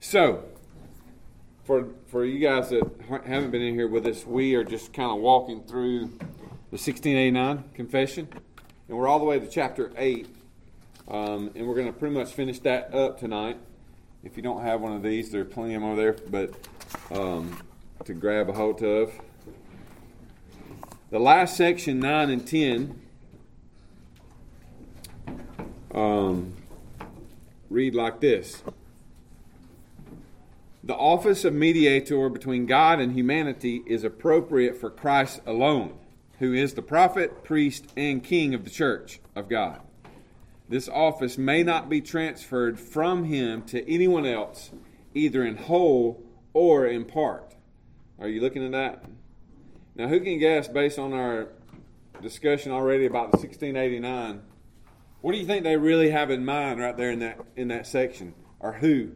So, for for you guys that haven't been in here with us, we are just kind of walking through the 1689 confession, and we're all the way to chapter eight, um, and we're going to pretty much finish that up tonight. If you don't have one of these, there are plenty of them over there, but um, to grab a hold of. The last section, nine and ten, um, read like this. The office of mediator between God and humanity is appropriate for Christ alone, who is the prophet, priest, and king of the church of God. This office may not be transferred from him to anyone else, either in whole or in part. Are you looking at that? Now, who can guess, based on our discussion already about the 1689, what do you think they really have in mind right there in that in that section? Or who?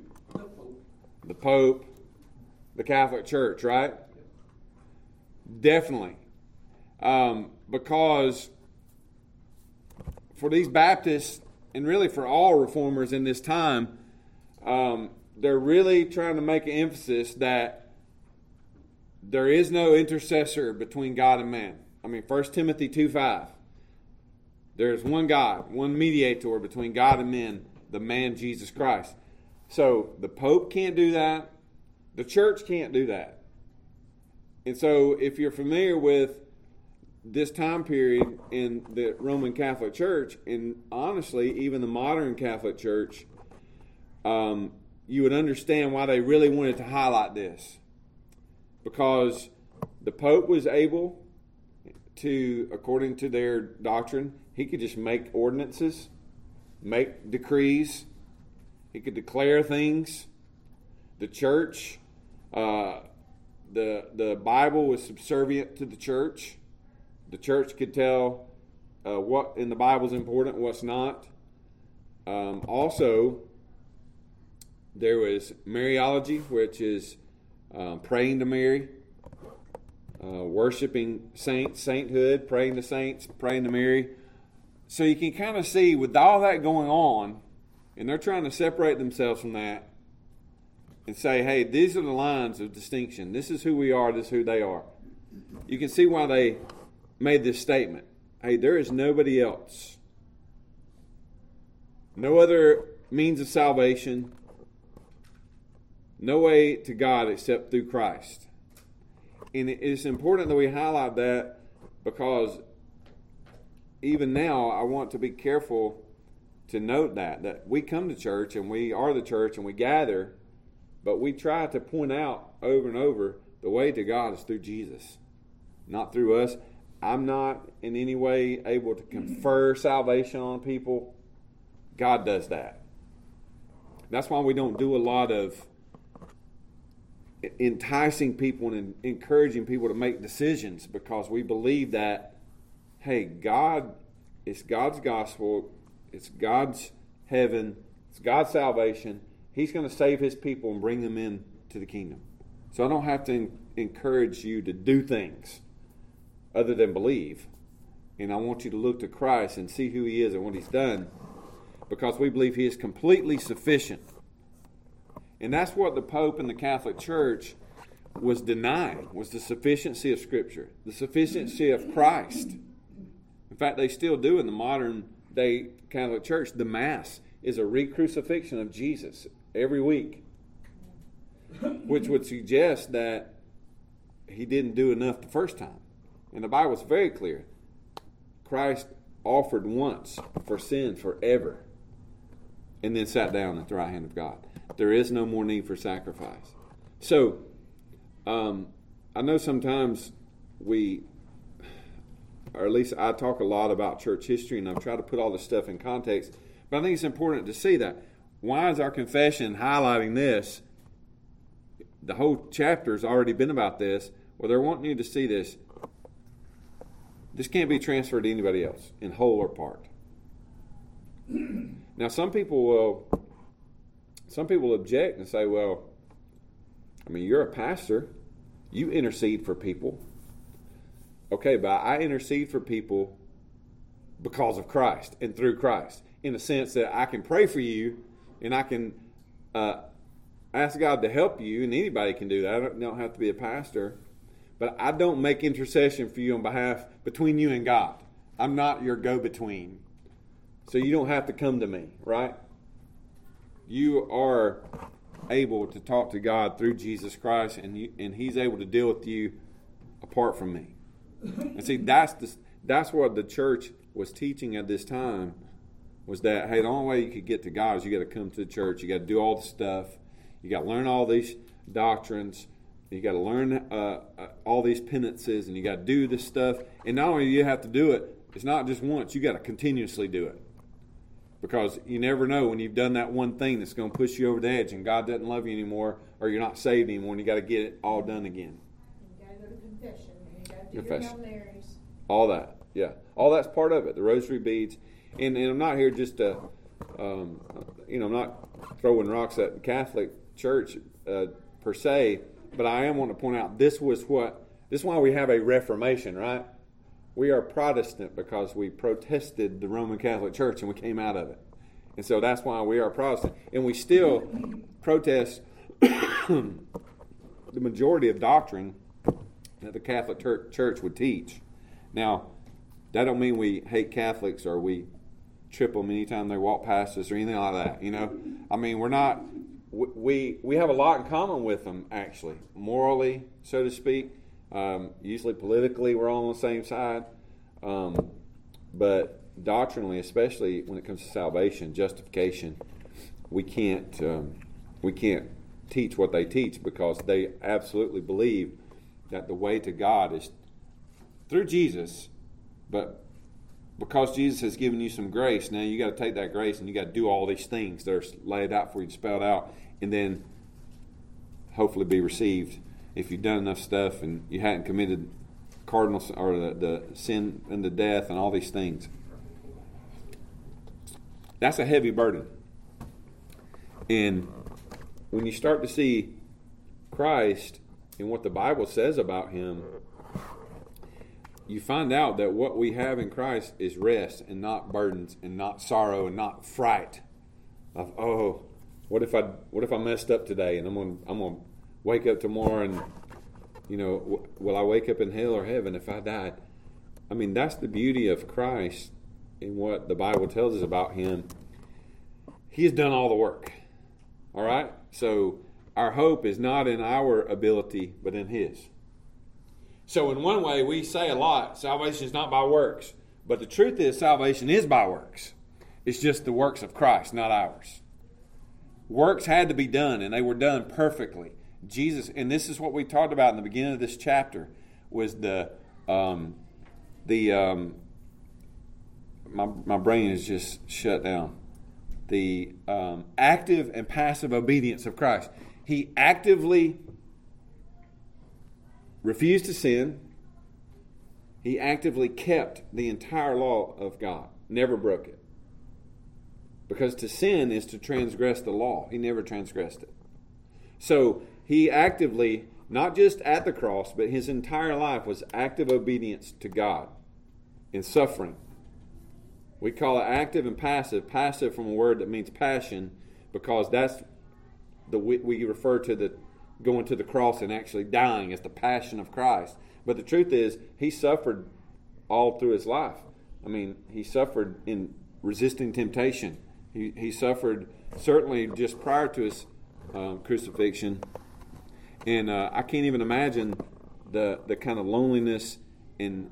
The Pope, the Catholic Church, right? Definitely. Um, because for these Baptists, and really for all reformers in this time, um, they're really trying to make an emphasis that there is no intercessor between God and man. I mean, 1 Timothy 2 5. There's one God, one mediator between God and men, the man Jesus Christ. So the Pope can't do that. The church can't do that. And so if you're familiar with this time period in the Roman Catholic Church, and honestly, even the modern Catholic Church, um, you would understand why they really wanted to highlight this. Because the Pope was able to, according to their doctrine, he could just make ordinances, make decrees, he could declare things. The church, uh, the the Bible was subservient to the church. The church could tell uh, what in the Bible is important, what's not. Um, also, there was Mariology, which is um, praying to Mary, uh, worshiping saints, sainthood, praying to saints, praying to Mary. So you can kind of see with all that going on, and they're trying to separate themselves from that and say, hey, these are the lines of distinction. This is who we are, this is who they are. You can see why they made this statement. Hey, there is nobody else. No other means of salvation. No way to God except through Christ. And it's important that we highlight that because even now I want to be careful to note that that we come to church and we are the church and we gather, but we try to point out over and over the way to God is through Jesus, not through us. I'm not in any way able to confer salvation on people. God does that. That's why we don't do a lot of enticing people and encouraging people to make decisions because we believe that, hey, God, it's God's gospel. It's God's heaven, it's God's salvation. He's going to save his people and bring them in to the kingdom. So I don't have to encourage you to do things other than believe. And I want you to look to Christ and see who he is and what he's done because we believe he is completely sufficient. And that's what the Pope and the Catholic Church was denying was the sufficiency of Scripture, the sufficiency of Christ. In fact, they still do in the modern day Catholic Church, the Mass is a re-crucifixion of Jesus every week, which would suggest that he didn't do enough the first time. And the Bible is very clear. Christ offered once for sin forever and then sat down at the right hand of God. There is no more need for sacrifice. So, um, I know sometimes we or at least I talk a lot about church history and I've tried to put all this stuff in context. But I think it's important to see that. Why is our confession highlighting this? The whole chapter has already been about this. Well, they're wanting you to see this. This can't be transferred to anybody else, in whole or part. Now, some people will, some people object and say, "Well, I mean, you're a pastor. You intercede for people. Okay, but I intercede for people because of Christ and through Christ, in the sense that I can pray for you and I can uh, ask God to help you, and anybody can do that. I don't, don't have to be a pastor. But I don't make intercession for you on behalf between you and God. I'm not your go between. So you don't have to come to me, right? You are able to talk to God through Jesus Christ, and you, and He's able to deal with you apart from me. And see, that's the, that's what the church was teaching at this time was that hey, the only way you could get to God is you got to come to the church. You got to do all the stuff. You got to learn all these doctrines. You got to learn uh, uh, all these penances, and you got to do this stuff. And not only do you have to do it, it's not just once. You got to continuously do it because you never know when you've done that one thing that's going to push you over the edge, and God doesn't love you anymore, or you're not saved anymore, and you got to get it all done again. You got to go to confession. You got to do confession. All that, yeah, all that's part of it. The rosary beads, and, and I'm not here just to, um, you know, I'm not throwing rocks at the Catholic Church uh, per se, but I am want to point out this was what this is why we have a Reformation, right? We are Protestant because we protested the Roman Catholic Church and we came out of it. And so that's why we are Protestant. And we still protest the majority of doctrine that the Catholic Church would teach. Now, that don't mean we hate Catholics or we trip them anytime they walk past us or anything like that. You know, I mean, we're not. We we have a lot in common with them, actually, morally, so to speak. Um, usually, politically, we're all on the same side, um, but doctrinally, especially when it comes to salvation, justification, we can't um, we can't teach what they teach because they absolutely believe that the way to God is through Jesus, but because Jesus has given you some grace, now you got to take that grace and you got to do all these things that are laid out for you, spelled out, and then hopefully be received if you've done enough stuff and you hadn't committed cardinal or the, the sin and the death and all these things. That's a heavy burden. And when you start to see Christ and what the Bible says about him, you find out that what we have in Christ is rest and not burdens and not sorrow and not fright of oh what if I what if I messed up today and I'm gonna I'm gonna wake up tomorrow and, you know, w- will I wake up in hell or heaven if I died? I mean, that's the beauty of Christ in what the Bible tells us about Him. He has done all the work. All right? So our hope is not in our ability, but in His. So, in one way, we say a lot salvation is not by works. But the truth is, salvation is by works. It's just the works of Christ, not ours. Works had to be done, and they were done perfectly. Jesus, and this is what we talked about in the beginning of this chapter, was the um, the um, my my brain is just shut down. The um, active and passive obedience of Christ. He actively refused to sin. He actively kept the entire law of God, never broke it. Because to sin is to transgress the law. He never transgressed it. So he actively, not just at the cross, but his entire life was active obedience to God in suffering. We call it active and passive. Passive from a word that means passion, because that's the we refer to the going to the cross and actually dying as the passion of Christ. But the truth is, he suffered all through his life. I mean, he suffered in resisting temptation. He, he suffered certainly just prior to his um, crucifixion and uh, I can't even imagine the the kind of loneliness and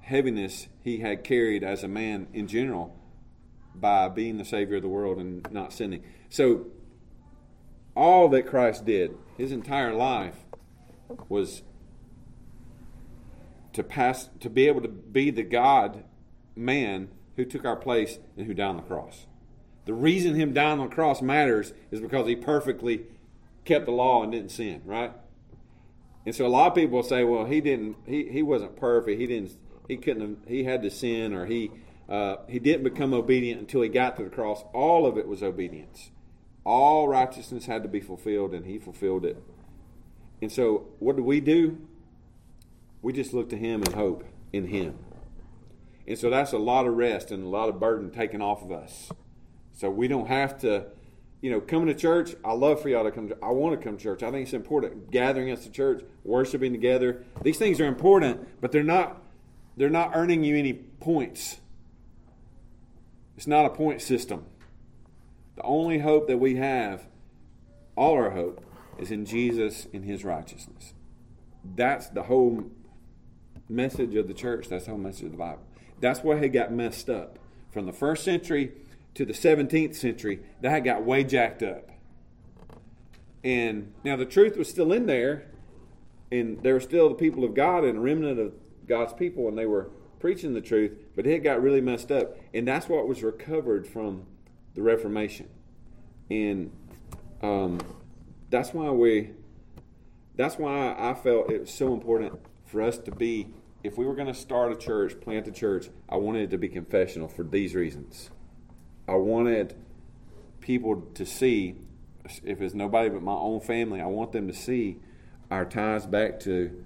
heaviness he had carried as a man in general by being the savior of the world and not sinning. So all that Christ did, his entire life was to pass to be able to be the God man who took our place and who died on the cross. The reason him dying on the cross matters is because he perfectly kept the law and didn't sin, right? And so a lot of people say, well, he didn't, he, he wasn't perfect. He didn't, he couldn't have, he had to sin or he, uh, he didn't become obedient until he got to the cross. All of it was obedience. All righteousness had to be fulfilled, and he fulfilled it. And so, what do we do? We just look to him and hope in him. And so, that's a lot of rest and a lot of burden taken off of us. So, we don't have to you know, coming to church, I love for y'all to come. To, I want to come to church. I think it's important. Gathering us to church, worshiping together. These things are important, but they're not. They're not earning you any points. It's not a point system. The only hope that we have, all our hope, is in Jesus and His righteousness. That's the whole message of the church. That's the whole message of the Bible. That's why it got messed up from the first century to the 17th century, that got way jacked up. And now the truth was still in there, and there were still the people of God and a remnant of God's people, and they were preaching the truth, but it got really messed up. And that's what was recovered from the Reformation. And um, that's why we, that's why I felt it was so important for us to be, if we were going to start a church, plant a church, I wanted it to be confessional for these reasons. I wanted people to see, if it's nobody but my own family, I want them to see our ties back to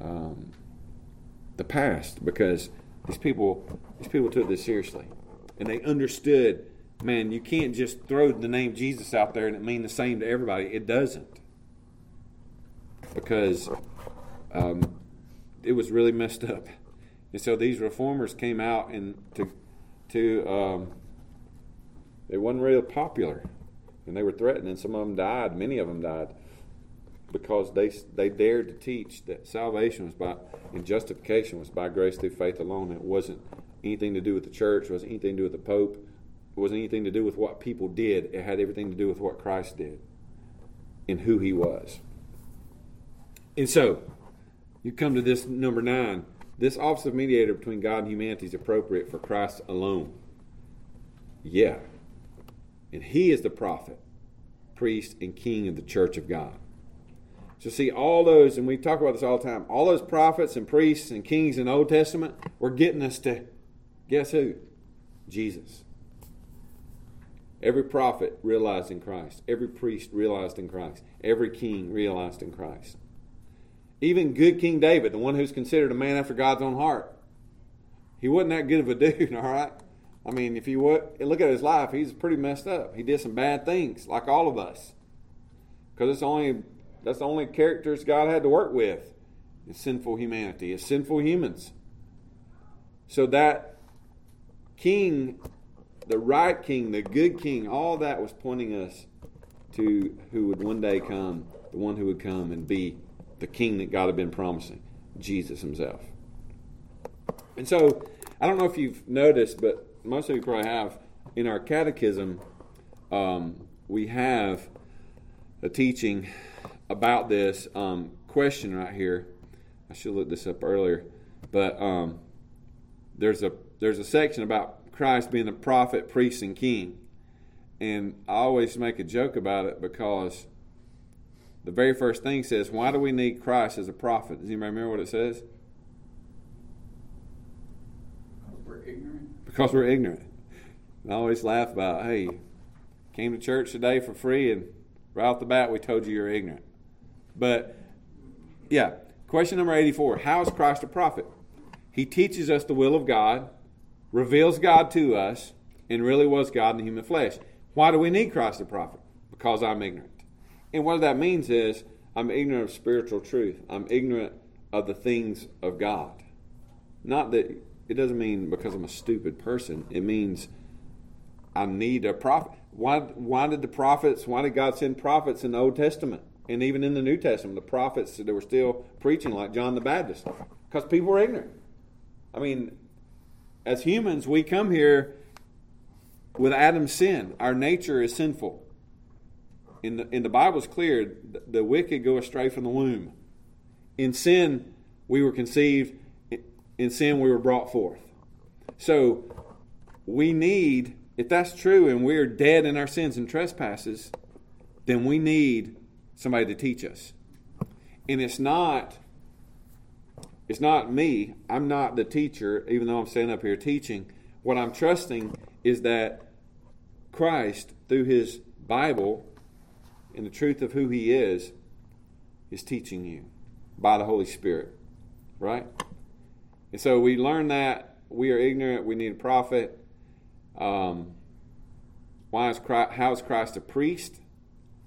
um, the past because these people, these people took this seriously, and they understood. Man, you can't just throw the name Jesus out there and it mean the same to everybody. It doesn't, because um, it was really messed up. And so these reformers came out and to to um, they wasn't real popular, and they were threatened, and some of them died. Many of them died because they they dared to teach that salvation was by and justification was by grace through faith alone. It wasn't anything to do with the church. It wasn't anything to do with the pope. It wasn't anything to do with what people did. It had everything to do with what Christ did and who He was. And so, you come to this number nine. This office of mediator between God and humanity is appropriate for Christ alone. Yeah, and he is the prophet, priest, and king of the church of God. So, see, all those, and we talk about this all the time, all those prophets and priests and kings in the Old Testament were getting us to guess who? Jesus. Every prophet realized in Christ. Every priest realized in Christ. Every king realized in Christ. Even good King David, the one who's considered a man after God's own heart, he wasn't that good of a dude, all right? I mean, if you look at his life, he's pretty messed up. He did some bad things, like all of us, because it's only that's the only characters God had to work with is sinful humanity, is sinful humans. So that king, the right king, the good king, all that was pointing us to who would one day come, the one who would come and be the king that God had been promising, Jesus himself. And so, I don't know if you've noticed, but most of you probably have, in our catechism, um, we have a teaching about this um, question right here. I should look this up earlier, but um, there's a there's a section about Christ being a prophet, priest, and king, and I always make a joke about it because the very first thing says, "Why do we need Christ as a prophet?" Does anybody remember what it says? Because we're ignorant. Because we're ignorant. And I always laugh about, hey, came to church today for free, and right off the bat, we told you you're ignorant. But yeah, question number 84 How is Christ a prophet? He teaches us the will of God, reveals God to us, and really was God in the human flesh. Why do we need Christ the prophet? Because I'm ignorant. And what that means is I'm ignorant of spiritual truth. I'm ignorant of the things of God. Not that it doesn't mean because I'm a stupid person. It means I need a prophet. Why, why did the prophets, why did God send prophets in the Old Testament? And even in the New Testament, the prophets that were still preaching, like John the Baptist, because people were ignorant. I mean, as humans, we come here with Adam's sin. Our nature is sinful. In the, in the Bible, it's clear the, the wicked go astray from the womb. In sin, we were conceived in sin we were brought forth. So we need, if that's true and we're dead in our sins and trespasses, then we need somebody to teach us. And it's not it's not me. I'm not the teacher, even though I'm standing up here teaching. What I'm trusting is that Christ, through his Bible and the truth of who he is, is teaching you by the Holy Spirit. Right? And so we learn that we are ignorant, we need a prophet. Um, Why is Christ, how is Christ a priest?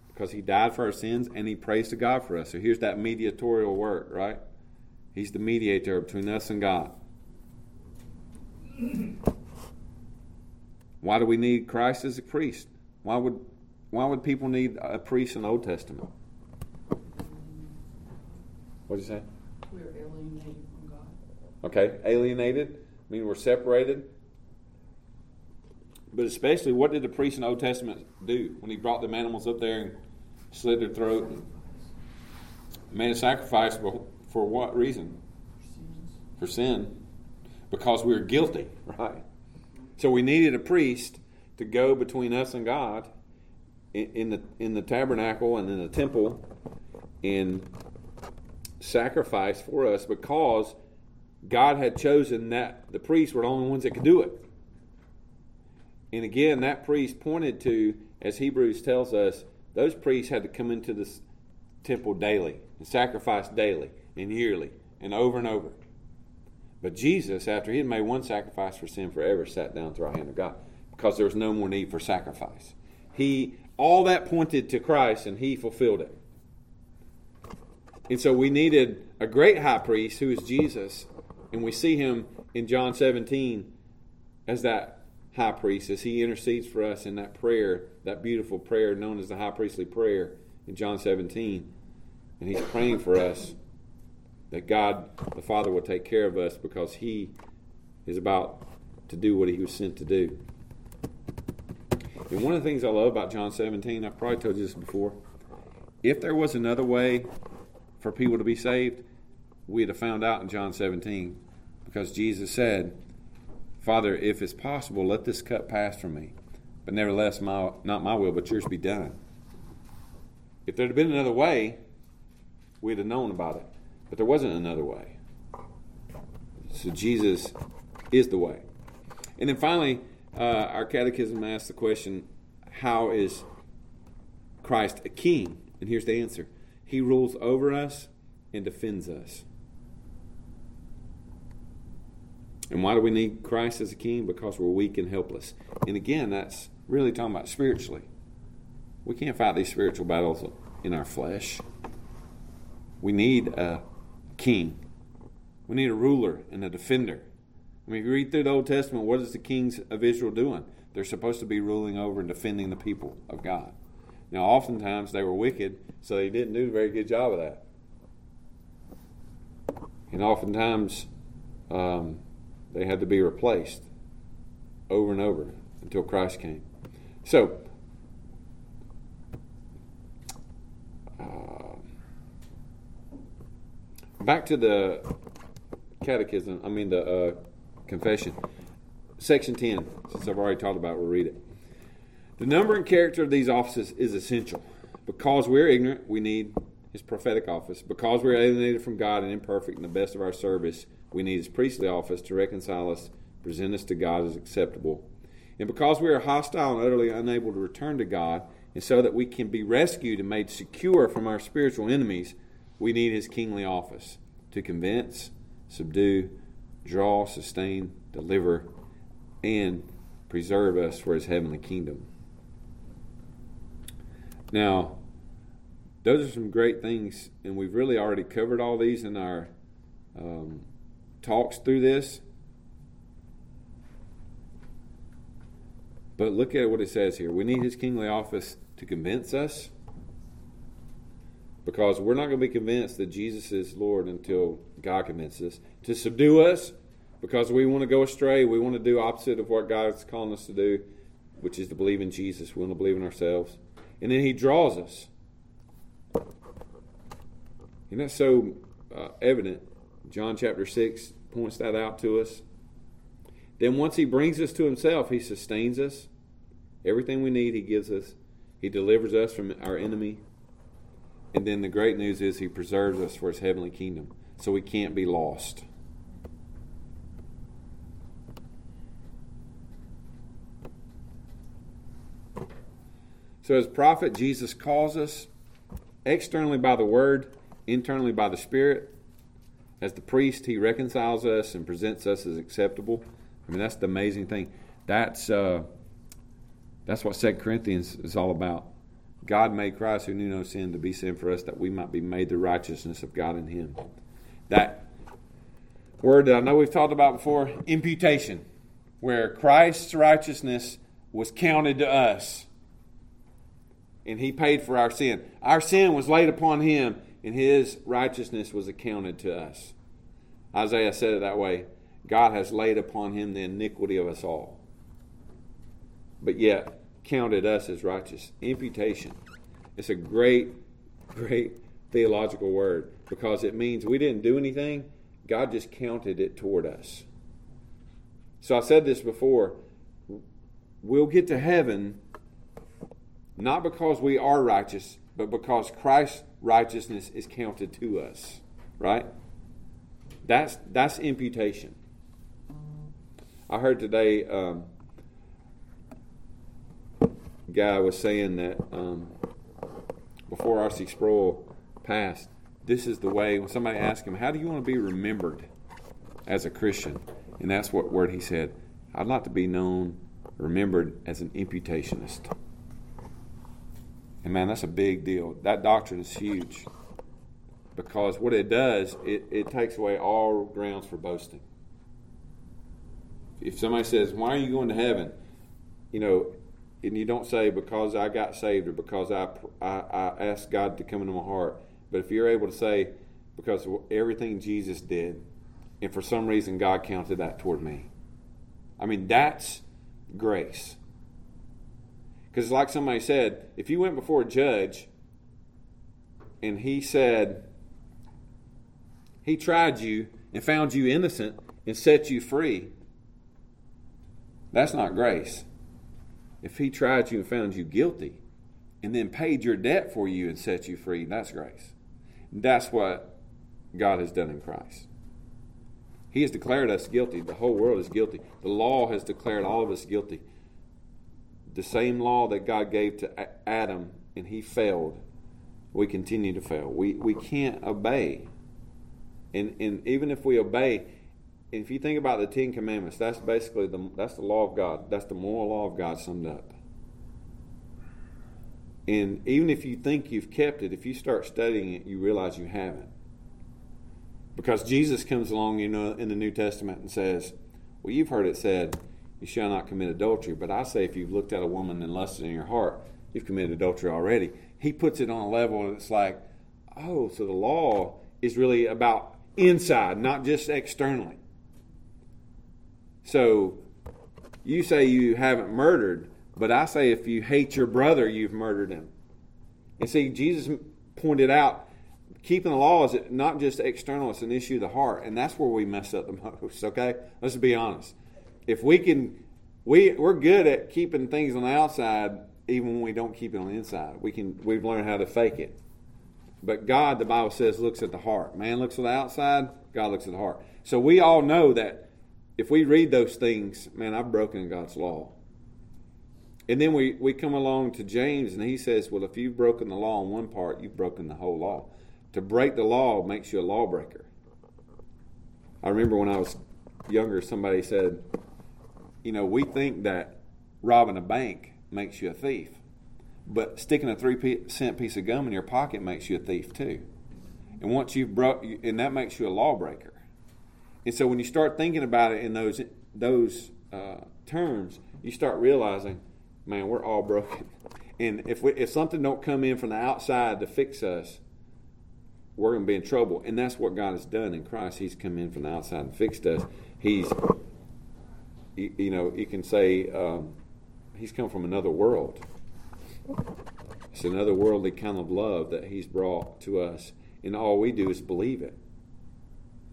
Because he died for our sins and he prays to God for us. So here's that mediatorial work, right? He's the mediator between us and God. Why do we need Christ as a priest? Why would why would people need a priest in the Old Testament? What did you say? We are alienated from God. Okay, alienated. I mean, we're separated. But especially, what did the priest in the Old Testament do when he brought them animals up there and slit their throat and made a sacrifice for, what reason? For sin. Because we are guilty, right? So we needed a priest to go between us and God in, in the in the tabernacle and in the temple and sacrifice for us because God had chosen that the priests were the only ones that could do it. And again, that priest pointed to, as Hebrews tells us, those priests had to come into this temple daily and sacrifice daily and yearly and over and over. But Jesus, after he had made one sacrifice for sin forever, sat down at the right hand of God because there was no more need for sacrifice. He all that pointed to Christ and he fulfilled it. And so we needed a great high priest who is Jesus, and we see him in John 17 as that high priest as he intercedes for us in that prayer, that beautiful prayer known as the high priestly prayer in John 17. And he's praying for us that God the Father will take care of us because he is about to do what he was sent to do. And one of the things I love about John 17, I've probably told you this before. If there was another way for people to be saved, we'd have found out in John 17 because Jesus said, Father, if it's possible, let this cup pass from me. But nevertheless, my, not my will, but yours be done. If there had been another way, we'd have known about it. But there wasn't another way. So Jesus is the way. And then finally, uh, our catechism asks the question how is Christ a king? And here's the answer He rules over us and defends us. And why do we need Christ as a king? Because we're weak and helpless. And again, that's really talking about spiritually. We can't fight these spiritual battles in our flesh. We need a king. We need a ruler and a defender. I mean, if you read through the Old Testament, what is the kings of Israel doing? They're supposed to be ruling over and defending the people of God. Now, oftentimes they were wicked, so they didn't do a very good job of that. And oftentimes um, they had to be replaced over and over until Christ came. So, uh, back to the catechism, I mean, the uh, confession. Section 10, since I've already talked about we'll read it. The number and character of these offices is essential. Because we're ignorant, we need his prophetic office. Because we're alienated from God and imperfect in the best of our service, we need his priestly office to reconcile us, present us to God as acceptable. And because we are hostile and utterly unable to return to God, and so that we can be rescued and made secure from our spiritual enemies, we need his kingly office to convince, subdue, draw, sustain, deliver, and preserve us for his heavenly kingdom. Now, those are some great things, and we've really already covered all these in our um, talks through this. But look at what it says here. We need his kingly office to convince us because we're not going to be convinced that Jesus is Lord until God convinces us. To subdue us because we want to go astray. We want to do opposite of what God's calling us to do, which is to believe in Jesus. We want to believe in ourselves. And then he draws us. And that's so uh, evident. John chapter 6 points that out to us. Then, once He brings us to Himself, He sustains us. Everything we need, He gives us. He delivers us from our enemy. And then the great news is He preserves us for His heavenly kingdom. So we can't be lost. So, as prophet, Jesus calls us externally by the word, internally by the Spirit. As the priest, he reconciles us and presents us as acceptable. I mean, that's the amazing thing. That's uh, That's what 2 Corinthians is all about. God made Christ who knew no sin to be sin for us that we might be made the righteousness of God in him. That word that I know we've talked about before, imputation, where Christ's righteousness was counted to us. And he paid for our sin. Our sin was laid upon him, and his righteousness was accounted to us. Isaiah said it that way God has laid upon him the iniquity of us all. But yet, counted us as righteous. Imputation. It's a great, great theological word because it means we didn't do anything, God just counted it toward us. So I said this before we'll get to heaven not because we are righteous, but because Christ's righteousness is counted to us. Right? That's that's imputation. I heard today um, guy was saying that um, before R.C. Sproul passed, this is the way. When somebody asked him, "How do you want to be remembered as a Christian?" and that's what word he said, "I'd like to be known, remembered as an imputationist." And man, that's a big deal. That doctrine is huge because what it does, it, it takes away all grounds for boasting. If somebody says, "Why are you going to heaven?" you know, and you don't say because I got saved or because I, I, I asked God to come into my heart. But if you're able to say because everything Jesus did, and for some reason God counted that toward me, I mean that's grace. Because like somebody said, if you went before a judge and he said he tried you and found you innocent and set you free, that's not grace if he tried you and found you guilty and then paid your debt for you and set you free, that's grace. That's what God has done in Christ. He has declared us guilty. The whole world is guilty. The law has declared all of us guilty. The same law that God gave to Adam and he failed, we continue to fail. We, we can't obey. And, and even if we obey, if you think about the Ten Commandments, that's basically the that's the law of God. That's the moral law of God summed up. And even if you think you've kept it, if you start studying it, you realize you haven't. Because Jesus comes along, you know, in the New Testament and says, Well, you've heard it said, you shall not commit adultery. But I say if you've looked at a woman and lusted in your heart, you've committed adultery already. He puts it on a level and it's like, oh, so the law is really about inside, not just externally. So you say you haven't murdered, but I say if you hate your brother, you've murdered him. And see, Jesus pointed out keeping the law is not just external, it's an issue of the heart. And that's where we mess up the most, okay? Let's be honest. If we can, we, we're good at keeping things on the outside even when we don't keep it on the inside. We can, we've learned how to fake it. But God, the Bible says, looks at the heart. Man looks at the outside, God looks at the heart. So we all know that if we read those things, man, I've broken God's law. And then we, we come along to James, and he says, Well, if you've broken the law in one part, you've broken the whole law. To break the law makes you a lawbreaker. I remember when I was younger, somebody said, You know, we think that robbing a bank makes you a thief, but sticking a three cent piece of gum in your pocket makes you a thief too. And once you've broke, and that makes you a lawbreaker. And so when you start thinking about it in those those uh, terms, you start realizing, man, we're all broken. And if we, if something don't come in from the outside to fix us, we're going to be in trouble. And that's what God has done in Christ. He's come in from the outside and fixed us. He's, you, know, you can say um, he's come from another world. It's another worldly kind of love that he's brought to us. And all we do is believe it.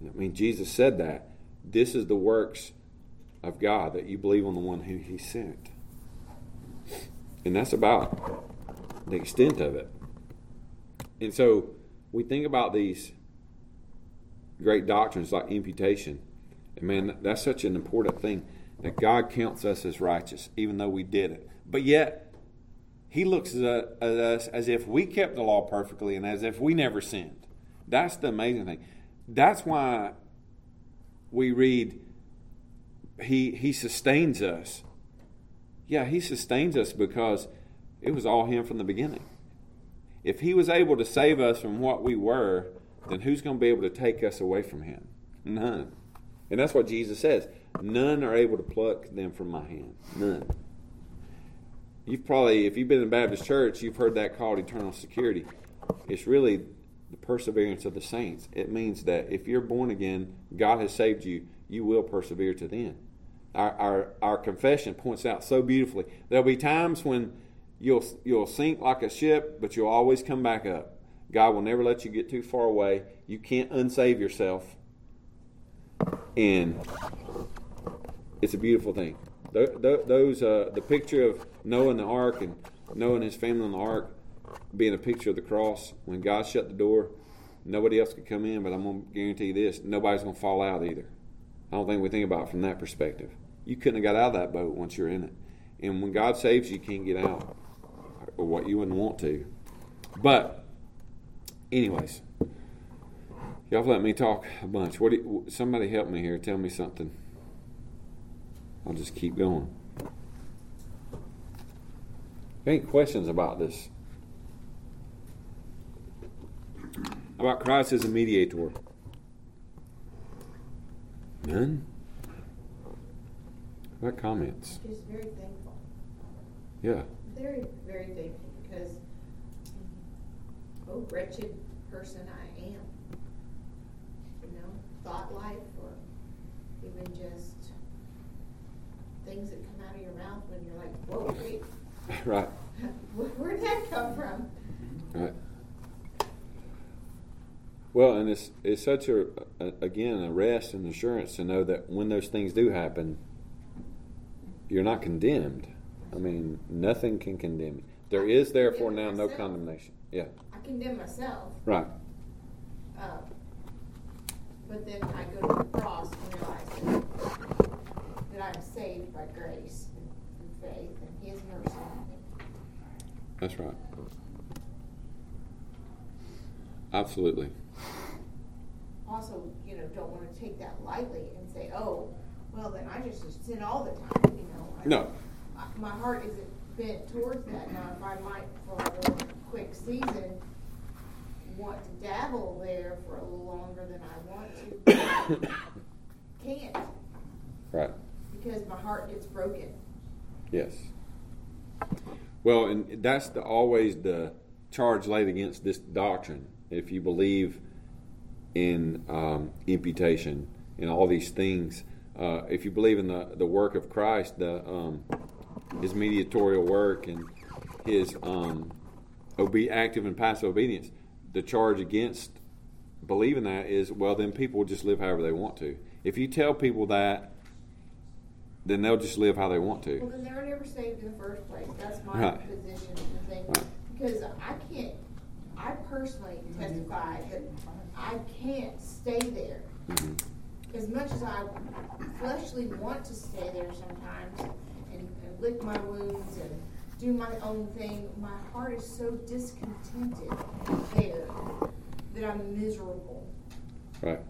I mean, Jesus said that. This is the works of God, that you believe on the one who He sent. And that's about the extent of it. And so we think about these great doctrines like imputation. And man, that's such an important thing that God counts us as righteous, even though we did it. But yet, He looks at us as if we kept the law perfectly and as if we never sinned. That's the amazing thing. That's why we read, He, he sustains us Yeah, He sustains us because it was all Him from the beginning. If He was able to save us from what we were, then who's going to be able to take us away from Him? None. And that's what Jesus says. None are able to pluck them from my hand. None. You've probably, if you've been in a Baptist church, you've heard that called eternal security. It's really the perseverance of the saints. It means that if you're born again, God has saved you, you will persevere to the end. Our, our, our confession points out so beautifully. There'll be times when you'll, you'll sink like a ship, but you'll always come back up. God will never let you get too far away. You can't unsave yourself. And it's a beautiful thing. Those, uh, the picture of Noah and the ark and Noah and his family on the ark being a picture of the cross. When God shut the door, nobody else could come in, but I'm going to guarantee this nobody's going to fall out either. I don't think we think about it from that perspective. You couldn't have got out of that boat once you're in it. And when God saves you, you can't get out, or what you wouldn't want to. But, anyways, y'all let me talk a bunch. What? You, somebody help me here. Tell me something. I'll just keep going. Any questions about this? About Christ as a mediator? None? What comments? Just very thankful. Yeah. Very, very thankful because, oh, wretched person I am. You know, thought life or even just things that come out of your mouth when you're like, whoa, wait. right. Where'd that come from? Right. Well, and it's it's such a, a, again a rest and assurance to know that when those things do happen, you're not condemned. I mean, nothing can condemn you. There is therefore now no condemnation. Yeah. I condemn myself. Right. Uh, but then I go to the cross and realize that, that I'm saved by grace and faith and His mercy. That's right. Absolutely. Also, you know, don't want to take that lightly and say, "Oh, well, then I just sin all the time." You know. I, no. my heart isn't bent towards that. Now, if I might, for a little quick season, want to dabble there for a little longer than I want to, can't. Right. Because my heart gets broken. Yes. Well, and that's the, always the charge laid against this doctrine. If you believe in um, imputation and all these things, uh, if you believe in the, the work of Christ, the um, his mediatorial work and his um, obe- active and passive obedience, the charge against believing that is well, then people will just live however they want to. If you tell people that, then they'll just live how they want to. Well, then they were never saved in the first place. That's my right. position. Right. Because I can't, I personally testify that I can't stay there. Mm-hmm. As much as I fleshly want to stay there sometimes and, and lick my wounds and do my own thing, my heart is so discontented there that I'm miserable. Right.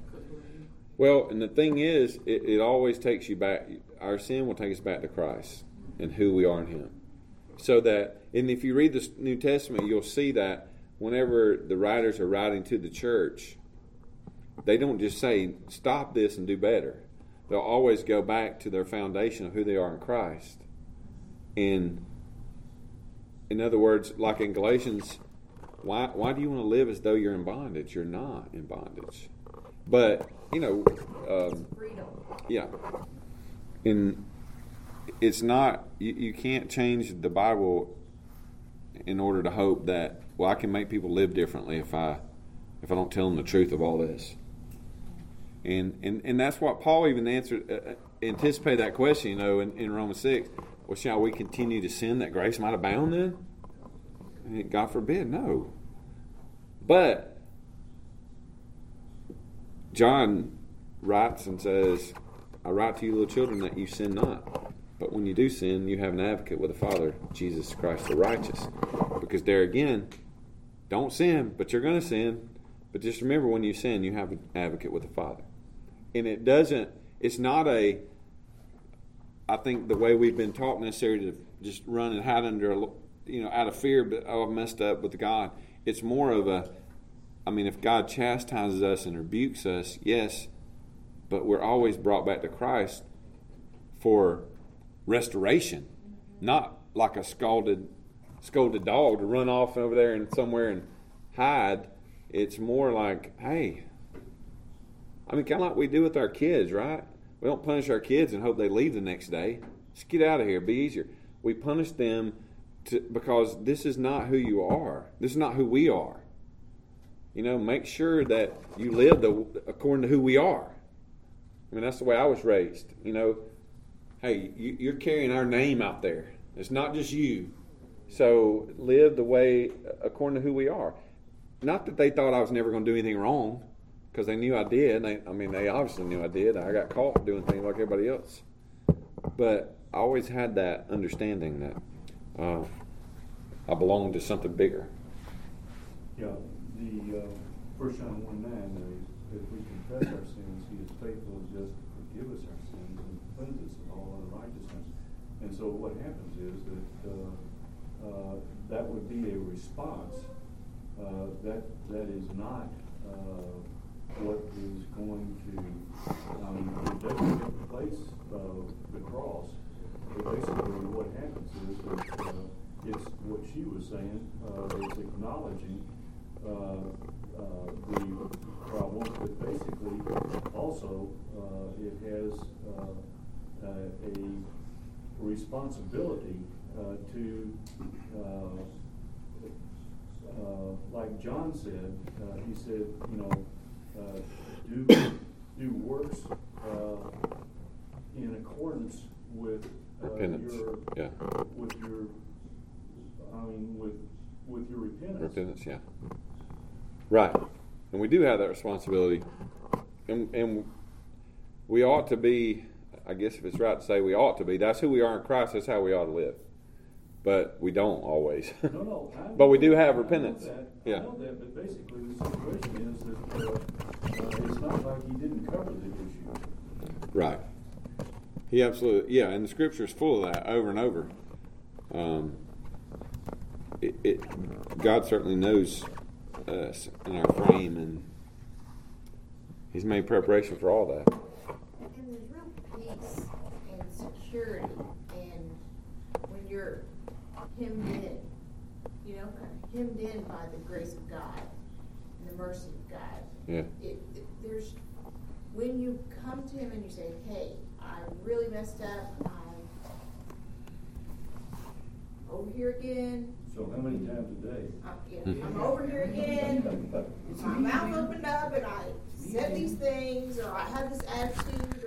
Well, and the thing is, it, it always takes you back. Our sin will take us back to Christ and who we are in Him. So that, and if you read the New Testament, you'll see that whenever the writers are writing to the church, they don't just say, stop this and do better. They'll always go back to their foundation of who they are in Christ. And in other words, like in Galatians, why, why do you want to live as though you're in bondage? You're not in bondage. But, you know, um, yeah. And it's not, you, you can't change the Bible in order to hope that, well, I can make people live differently if I if I don't tell them the truth of all this. And and, and that's what Paul even answered, uh, uh anticipated that question, you know, in, in Romans 6. Well, shall we continue to sin that grace might abound then? God forbid, no. But John writes and says, I write to you, little children, that you sin not. But when you do sin, you have an advocate with the Father, Jesus Christ the righteous. Because there again, don't sin, but you're going to sin. But just remember when you sin, you have an advocate with the Father. And it doesn't, it's not a, I think the way we've been taught necessarily to just run and hide under you know out of fear, but oh I've messed up with God. It's more of a, I mean, if God chastises us and rebukes us, yes, but we're always brought back to Christ for restoration, not like a scalded scolded dog to run off over there and somewhere and hide. It's more like, hey, I mean, kind of like we do with our kids, right? We don't punish our kids and hope they leave the next day. Just get out of here, be easier. We punish them to, because this is not who you are. This is not who we are. You know, make sure that you live the, according to who we are. I mean, that's the way I was raised. You know, hey, you, you're carrying our name out there. It's not just you. So live the way according to who we are. Not that they thought I was never going to do anything wrong, because they knew I did. They, I mean, they obviously knew I did. I got caught doing things like everybody else. But I always had that understanding that uh, I belonged to something bigger. Yeah, the uh, First John one nine, uh, if we confess our sins, He is faithful and just to forgive us our sins and cleanse us of all unrighteousness. And so what happens is that uh, uh, that would be a response. Uh, that that is not uh, what is going to. Um, it doesn't replace the cross. But basically, what happens is that uh, it's what she was saying. it's acknowledging the problem, but basically also it has a responsibility Uh, to, uh, uh, like John said, uh, he said, you know, uh, do, do works in accordance with repentance. your, yeah. with your, I mean, with, with your repentance. Repentance, yeah. Right. And we do have that responsibility. And, and we ought to be, I guess if it's right to say we ought to be, that's who we are in Christ, that's how we ought to live but we don't always. no, no. I but we do have repentance. That. Yeah. I know that, but basically the situation is that uh, uh, it's not like he didn't cover the issue. Right. He absolutely, yeah, and the scripture is full of that over and over. Um, it, it, God certainly knows us in our frame, and He's made preparation for all that. And there's real peace and security, and when you're hemmed in, you know, hemmed in by the grace of God and the mercy of God. Yeah. It, it, there's when you come to Him and you say, "Hey, I really messed up. I'm over here again." So how many times a day? I'm, yeah, hmm. I'm over here again. My mouth opened up and I said these things, or I had this attitude,